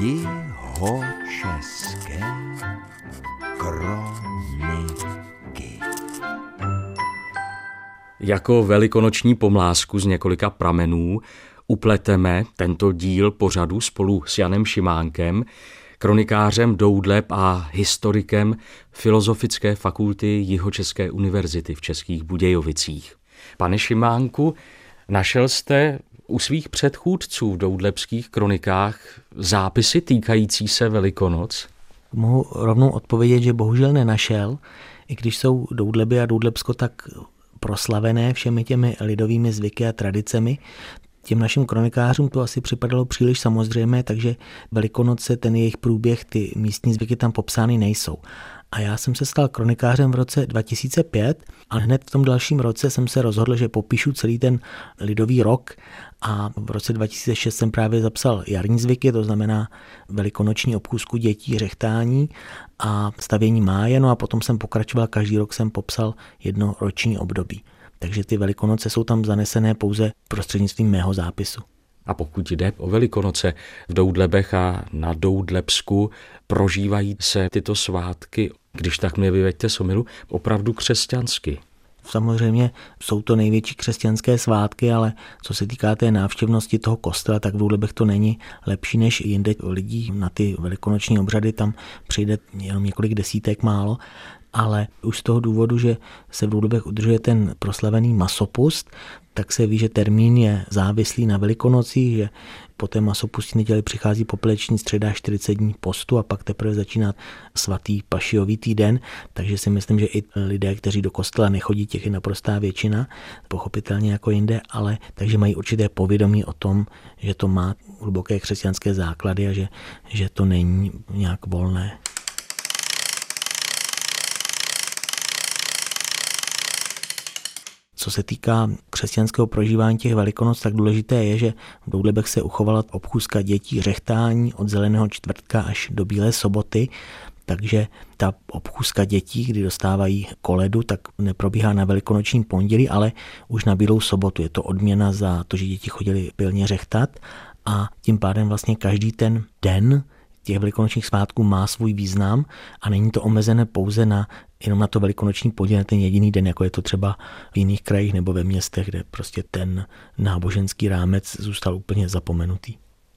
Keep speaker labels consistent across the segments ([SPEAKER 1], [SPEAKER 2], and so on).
[SPEAKER 1] Jiho české kroniky.
[SPEAKER 2] Jako velikonoční pomlásku z několika pramenů upleteme tento díl pořadu spolu s Janem Šimánkem, kronikářem Doudleb a historikem Filozofické fakulty Jihočeské univerzity v Českých Budějovicích. Pane Šimánku, našel jste u svých předchůdců v doudlebských kronikách zápisy týkající se Velikonoc?
[SPEAKER 3] Mohu rovnou odpovědět, že bohužel nenašel, i když jsou Doudleby a Doudlebsko tak proslavené všemi těmi lidovými zvyky a tradicemi, těm našim kronikářům to asi připadalo příliš samozřejmé, takže Velikonoce, ten jejich průběh, ty místní zvyky tam popsány nejsou. A já jsem se stal kronikářem v roce 2005 a hned v tom dalším roce jsem se rozhodl, že popíšu celý ten lidový rok a v roce 2006 jsem právě zapsal jarní zvyky, to znamená velikonoční obchůzku dětí, řechtání a stavění máje, no a potom jsem pokračoval, každý rok jsem popsal jedno roční období. Takže ty velikonoce jsou tam zanesené pouze prostřednictvím mého zápisu.
[SPEAKER 2] A pokud jde o Velikonoce v Doudlebech a na Doudlebsku, prožívají se tyto svátky, když tak mě vyveďte somilu, opravdu křesťansky.
[SPEAKER 3] Samozřejmě jsou to největší křesťanské svátky, ale co se týká té návštěvnosti toho kostela, tak v Doudlebech to není lepší než jinde lidí na ty velikonoční obřady, tam přijde jenom několik desítek málo, ale už z toho důvodu, že se v Doudlebech udržuje ten proslavený masopust, tak se ví, že termín je závislý na velikonocích, že po té masopustní neděli přichází popeleční středa 40 dní postu a pak teprve začíná svatý pašiový týden, takže si myslím, že i lidé, kteří do kostela nechodí, těch je naprostá většina, pochopitelně jako jinde, ale takže mají určité povědomí o tom, že to má hluboké křesťanské základy a že, že to není nějak volné. Co se týká křesťanského prožívání těch velikonoc, tak důležité je, že v Doudlebech se uchovala obchůzka dětí řechtání od zeleného čtvrtka až do bílé soboty, takže ta obchůzka dětí, kdy dostávají koledu, tak neprobíhá na velikonočním pondělí, ale už na bílou sobotu. Je to odměna za to, že děti chodili pilně řechtat a tím pádem vlastně každý ten den těch velikonočních svátků má svůj význam a není to omezené pouze na jenom na to velikonoční podíl, na ten jediný den, jako je to třeba v jiných krajích nebo ve městech, kde prostě ten náboženský rámec zůstal úplně zapomenutý.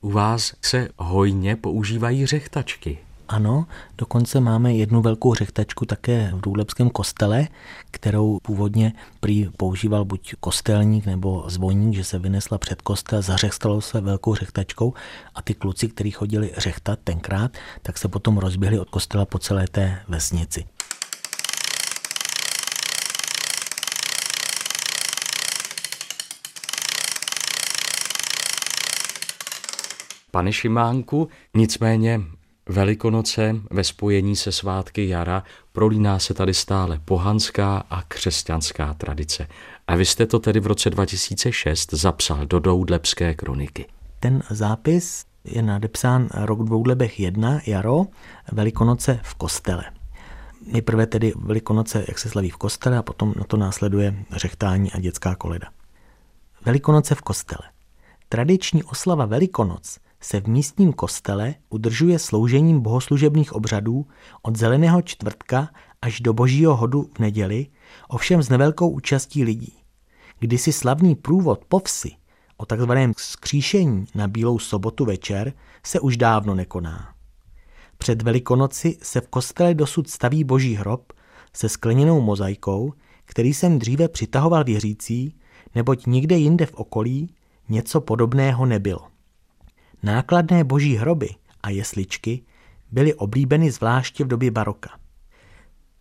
[SPEAKER 2] U vás se hojně používají řechtačky.
[SPEAKER 3] Ano, dokonce máme jednu velkou řechtačku také v Důlebském kostele, kterou původně prý používal buď kostelník nebo zvoník, že se vynesla před kostel, zařechstalo se velkou řechtačkou a ty kluci, kteří chodili řechtat tenkrát, tak se potom rozběhli od kostela po celé té vesnici.
[SPEAKER 2] Pane Šimánku, nicméně Velikonoce ve spojení se svátky jara prolíná se tady stále pohanská a křesťanská tradice. A vy jste to tedy v roce 2006 zapsal do Doudlebské kroniky.
[SPEAKER 3] Ten zápis je nadepsán rok Doudlebech 1, jaro, Velikonoce v kostele. Nejprve tedy Velikonoce, jak se slaví v kostele, a potom na to následuje řechtání a dětská koleda. Velikonoce v kostele. Tradiční oslava Velikonoc se v místním kostele udržuje sloužením bohoslužebných obřadů od zeleného čtvrtka až do božího hodu v neděli, ovšem s nevelkou účastí lidí. Kdysi slavný průvod po vsi o takzvaném skříšení na bílou sobotu večer se už dávno nekoná. Před Velikonoci se v kostele dosud staví boží hrob se skleněnou mozaikou, který jsem dříve přitahoval věřící, neboť nikde jinde v okolí něco podobného nebylo. Nákladné boží hroby a jesličky byly oblíbeny zvláště v době baroka.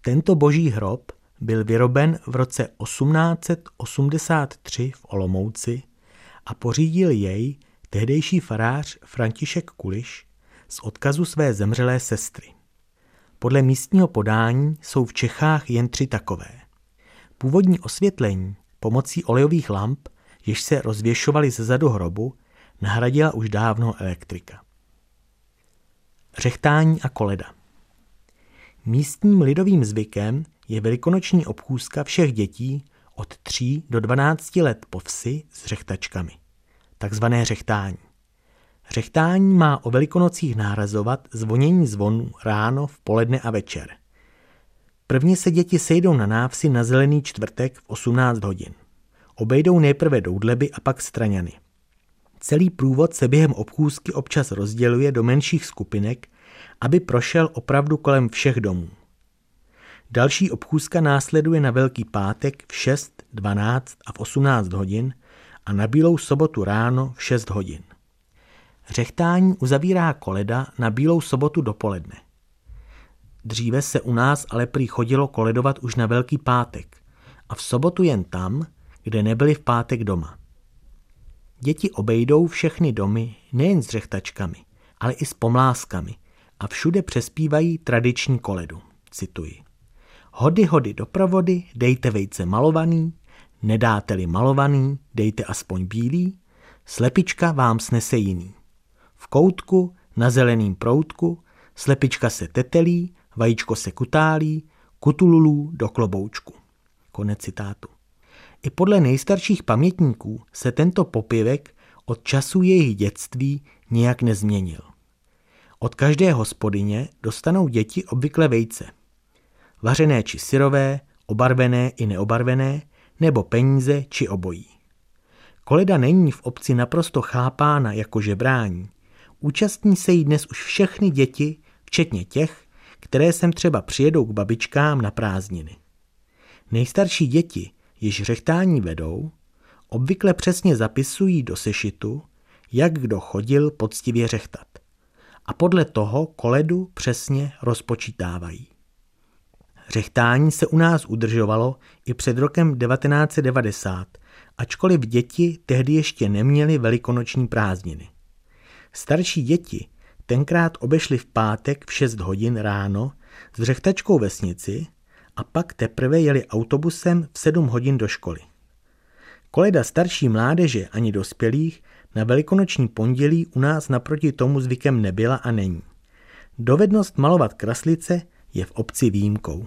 [SPEAKER 3] Tento boží hrob byl vyroben v roce 1883 v Olomouci a pořídil jej tehdejší farář František Kuliš z odkazu své zemřelé sestry. Podle místního podání jsou v Čechách jen tři takové. Původní osvětlení pomocí olejových lamp, jež se rozvěšovaly ze zadu hrobu, nahradila už dávno elektrika. Řechtání a koleda Místním lidovým zvykem je velikonoční obchůzka všech dětí od 3 do 12 let po vsi s řechtačkami, takzvané řechtání. Řechtání má o velikonocích nárazovat zvonění zvonů ráno, v poledne a večer. Prvně se děti sejdou na návsi na zelený čtvrtek v 18 hodin. Obejdou nejprve doudleby a pak straňany. Celý průvod se během obchůzky občas rozděluje do menších skupinek, aby prošel opravdu kolem všech domů. Další obchůzka následuje na Velký pátek v 6, 12 a v 18 hodin a na Bílou sobotu ráno v 6 hodin. Řechtání uzavírá koleda na Bílou sobotu dopoledne. Dříve se u nás ale prý chodilo koledovat už na Velký pátek a v sobotu jen tam, kde nebyli v pátek doma. Děti obejdou všechny domy nejen s řechtačkami, ale i s pomláskami a všude přespívají tradiční koledu. Cituji. Hody, hody do provody, dejte vejce malovaný, nedáte-li malovaný, dejte aspoň bílý, slepička vám snese jiný. V koutku, na zeleným proutku, slepička se tetelí, vajíčko se kutálí, kutululů do kloboučku. Konec citátu. I podle nejstarších pamětníků se tento popěvek od času jejich dětství nijak nezměnil. Od každé hospodyně dostanou děti obvykle vejce. Vařené či syrové, obarvené i neobarvené, nebo peníze či obojí. Koleda není v obci naprosto chápána jako žebrání. Účastní se jí dnes už všechny děti, včetně těch, které sem třeba přijedou k babičkám na prázdniny. Nejstarší děti, již řechtání vedou, obvykle přesně zapisují do sešitu, jak kdo chodil poctivě řechtat. A podle toho koledu přesně rozpočítávají. Řechtání se u nás udržovalo i před rokem 1990, ačkoliv děti tehdy ještě neměly velikonoční prázdniny. Starší děti tenkrát obešli v pátek v 6 hodin ráno s řechtačkou vesnici a pak teprve jeli autobusem v 7 hodin do školy. Koleda starší mládeže ani dospělých na velikonoční pondělí u nás naproti tomu zvykem nebyla a není. Dovednost malovat kraslice je v obci výjimkou.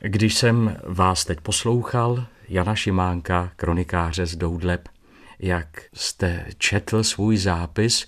[SPEAKER 2] Když jsem vás teď poslouchal, Jana Šimánka, kronikáře z Doudleb, jak jste četl svůj zápis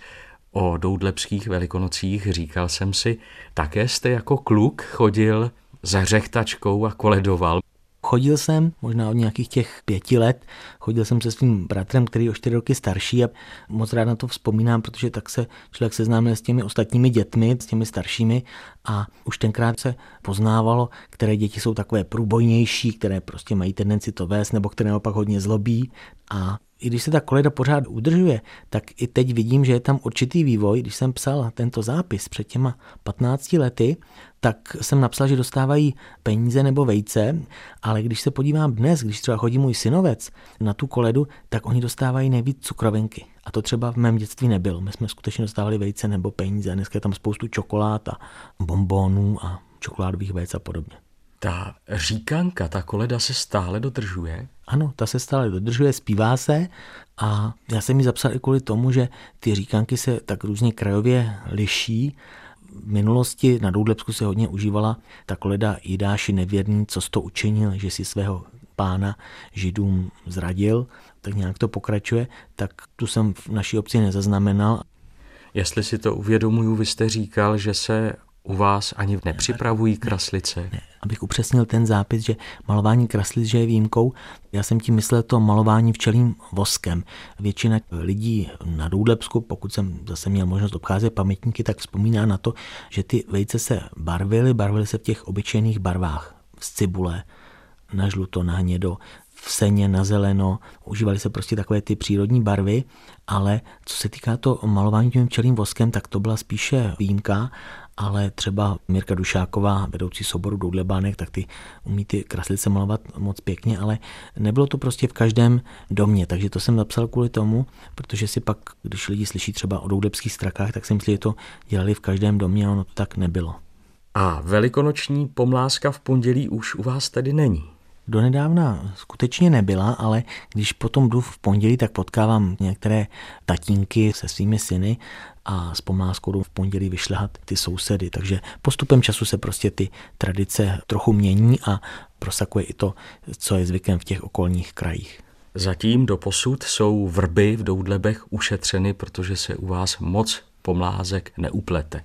[SPEAKER 2] o doudlebských velikonocích, říkal jsem si, také jste jako kluk chodil za řechtačkou a koledoval.
[SPEAKER 3] Chodil jsem, možná od nějakých těch pěti let, chodil jsem se svým bratrem, který je o čtyři roky starší a moc rád na to vzpomínám, protože tak se člověk seznámil s těmi ostatními dětmi, s těmi staršími a už tenkrát se poznávalo, které děti jsou takové průbojnější, které prostě mají tendenci to vést, nebo které naopak hodně zlobí a i když se ta koleda pořád udržuje, tak i teď vidím, že je tam určitý vývoj. Když jsem psal tento zápis před těma 15 lety, tak jsem napsal, že dostávají peníze nebo vejce, ale když se podívám dnes, když třeba chodí můj synovec na tu koledu, tak oni dostávají nejvíc cukrovinky. A to třeba v mém dětství nebylo. My jsme skutečně dostávali vejce nebo peníze. Dneska je tam spoustu čokolád a bombónů a čokoládových vejc a podobně.
[SPEAKER 2] Ta říkanka, ta koleda se stále dodržuje?
[SPEAKER 3] Ano, ta se stále dodržuje, zpívá se a já jsem ji zapsal i kvůli tomu, že ty říkanky se tak různě krajově liší. V minulosti na Doudlebsku se hodně užívala ta koleda Jidáši nevěrný, co to učinil, že si svého pána židům zradil, tak nějak to pokračuje, tak tu jsem v naší obci nezaznamenal.
[SPEAKER 2] Jestli si to uvědomuju, vy jste říkal, že se u vás ani nepřipravují kraslice?
[SPEAKER 3] Ne, abych upřesnil ten zápis, že malování kraslic že je výjimkou, já jsem tím myslel to malování včelým voskem. Většina lidí na Důdlepsku, pokud jsem zase měl možnost obcházet pamětníky, tak vzpomíná na to, že ty vejce se barvily, barvily se v těch obyčejných barvách, z cibule, na žluto, na hnědo, v seně, na zeleno, užívaly se prostě takové ty přírodní barvy, ale co se týká to malování tím včelým voskem, tak to byla spíše výjimka ale třeba Mirka Dušáková, vedoucí soboru Doudlebánek, tak ty umí ty kraslice malovat moc pěkně, ale nebylo to prostě v každém domě, takže to jsem napsal kvůli tomu, protože si pak, když lidi slyší třeba o doudebských strakách, tak si myslí, že to dělali v každém domě a ono to tak nebylo.
[SPEAKER 2] A velikonoční pomláska v pondělí už u vás tedy není?
[SPEAKER 3] Donedávna skutečně nebyla, ale když potom jdu v pondělí, tak potkávám některé tatínky se svými syny a s pomláskou jdu v pondělí vyšlehat ty sousedy. Takže postupem času se prostě ty tradice trochu mění a prosakuje i to, co je zvykem v těch okolních krajích.
[SPEAKER 2] Zatím do posud jsou vrby v Doudlebech ušetřeny, protože se u vás moc pomlázek neuplete.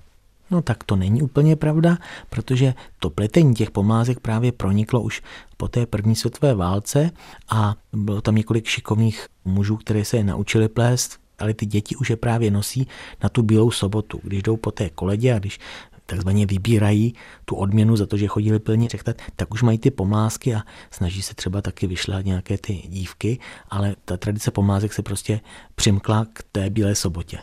[SPEAKER 3] No tak to není úplně pravda, protože to pletení těch pomlázek právě proniklo už po té první světové válce a bylo tam několik šikovných mužů, které se je naučili plést, ale ty děti už je právě nosí na tu bílou sobotu, když jdou po té koledě a když takzvaně vybírají tu odměnu za to, že chodili plně řechtat, tak už mají ty pomlásky a snaží se třeba taky vyšlat nějaké ty dívky, ale ta tradice pomlázek se prostě přimkla k té bílé sobotě.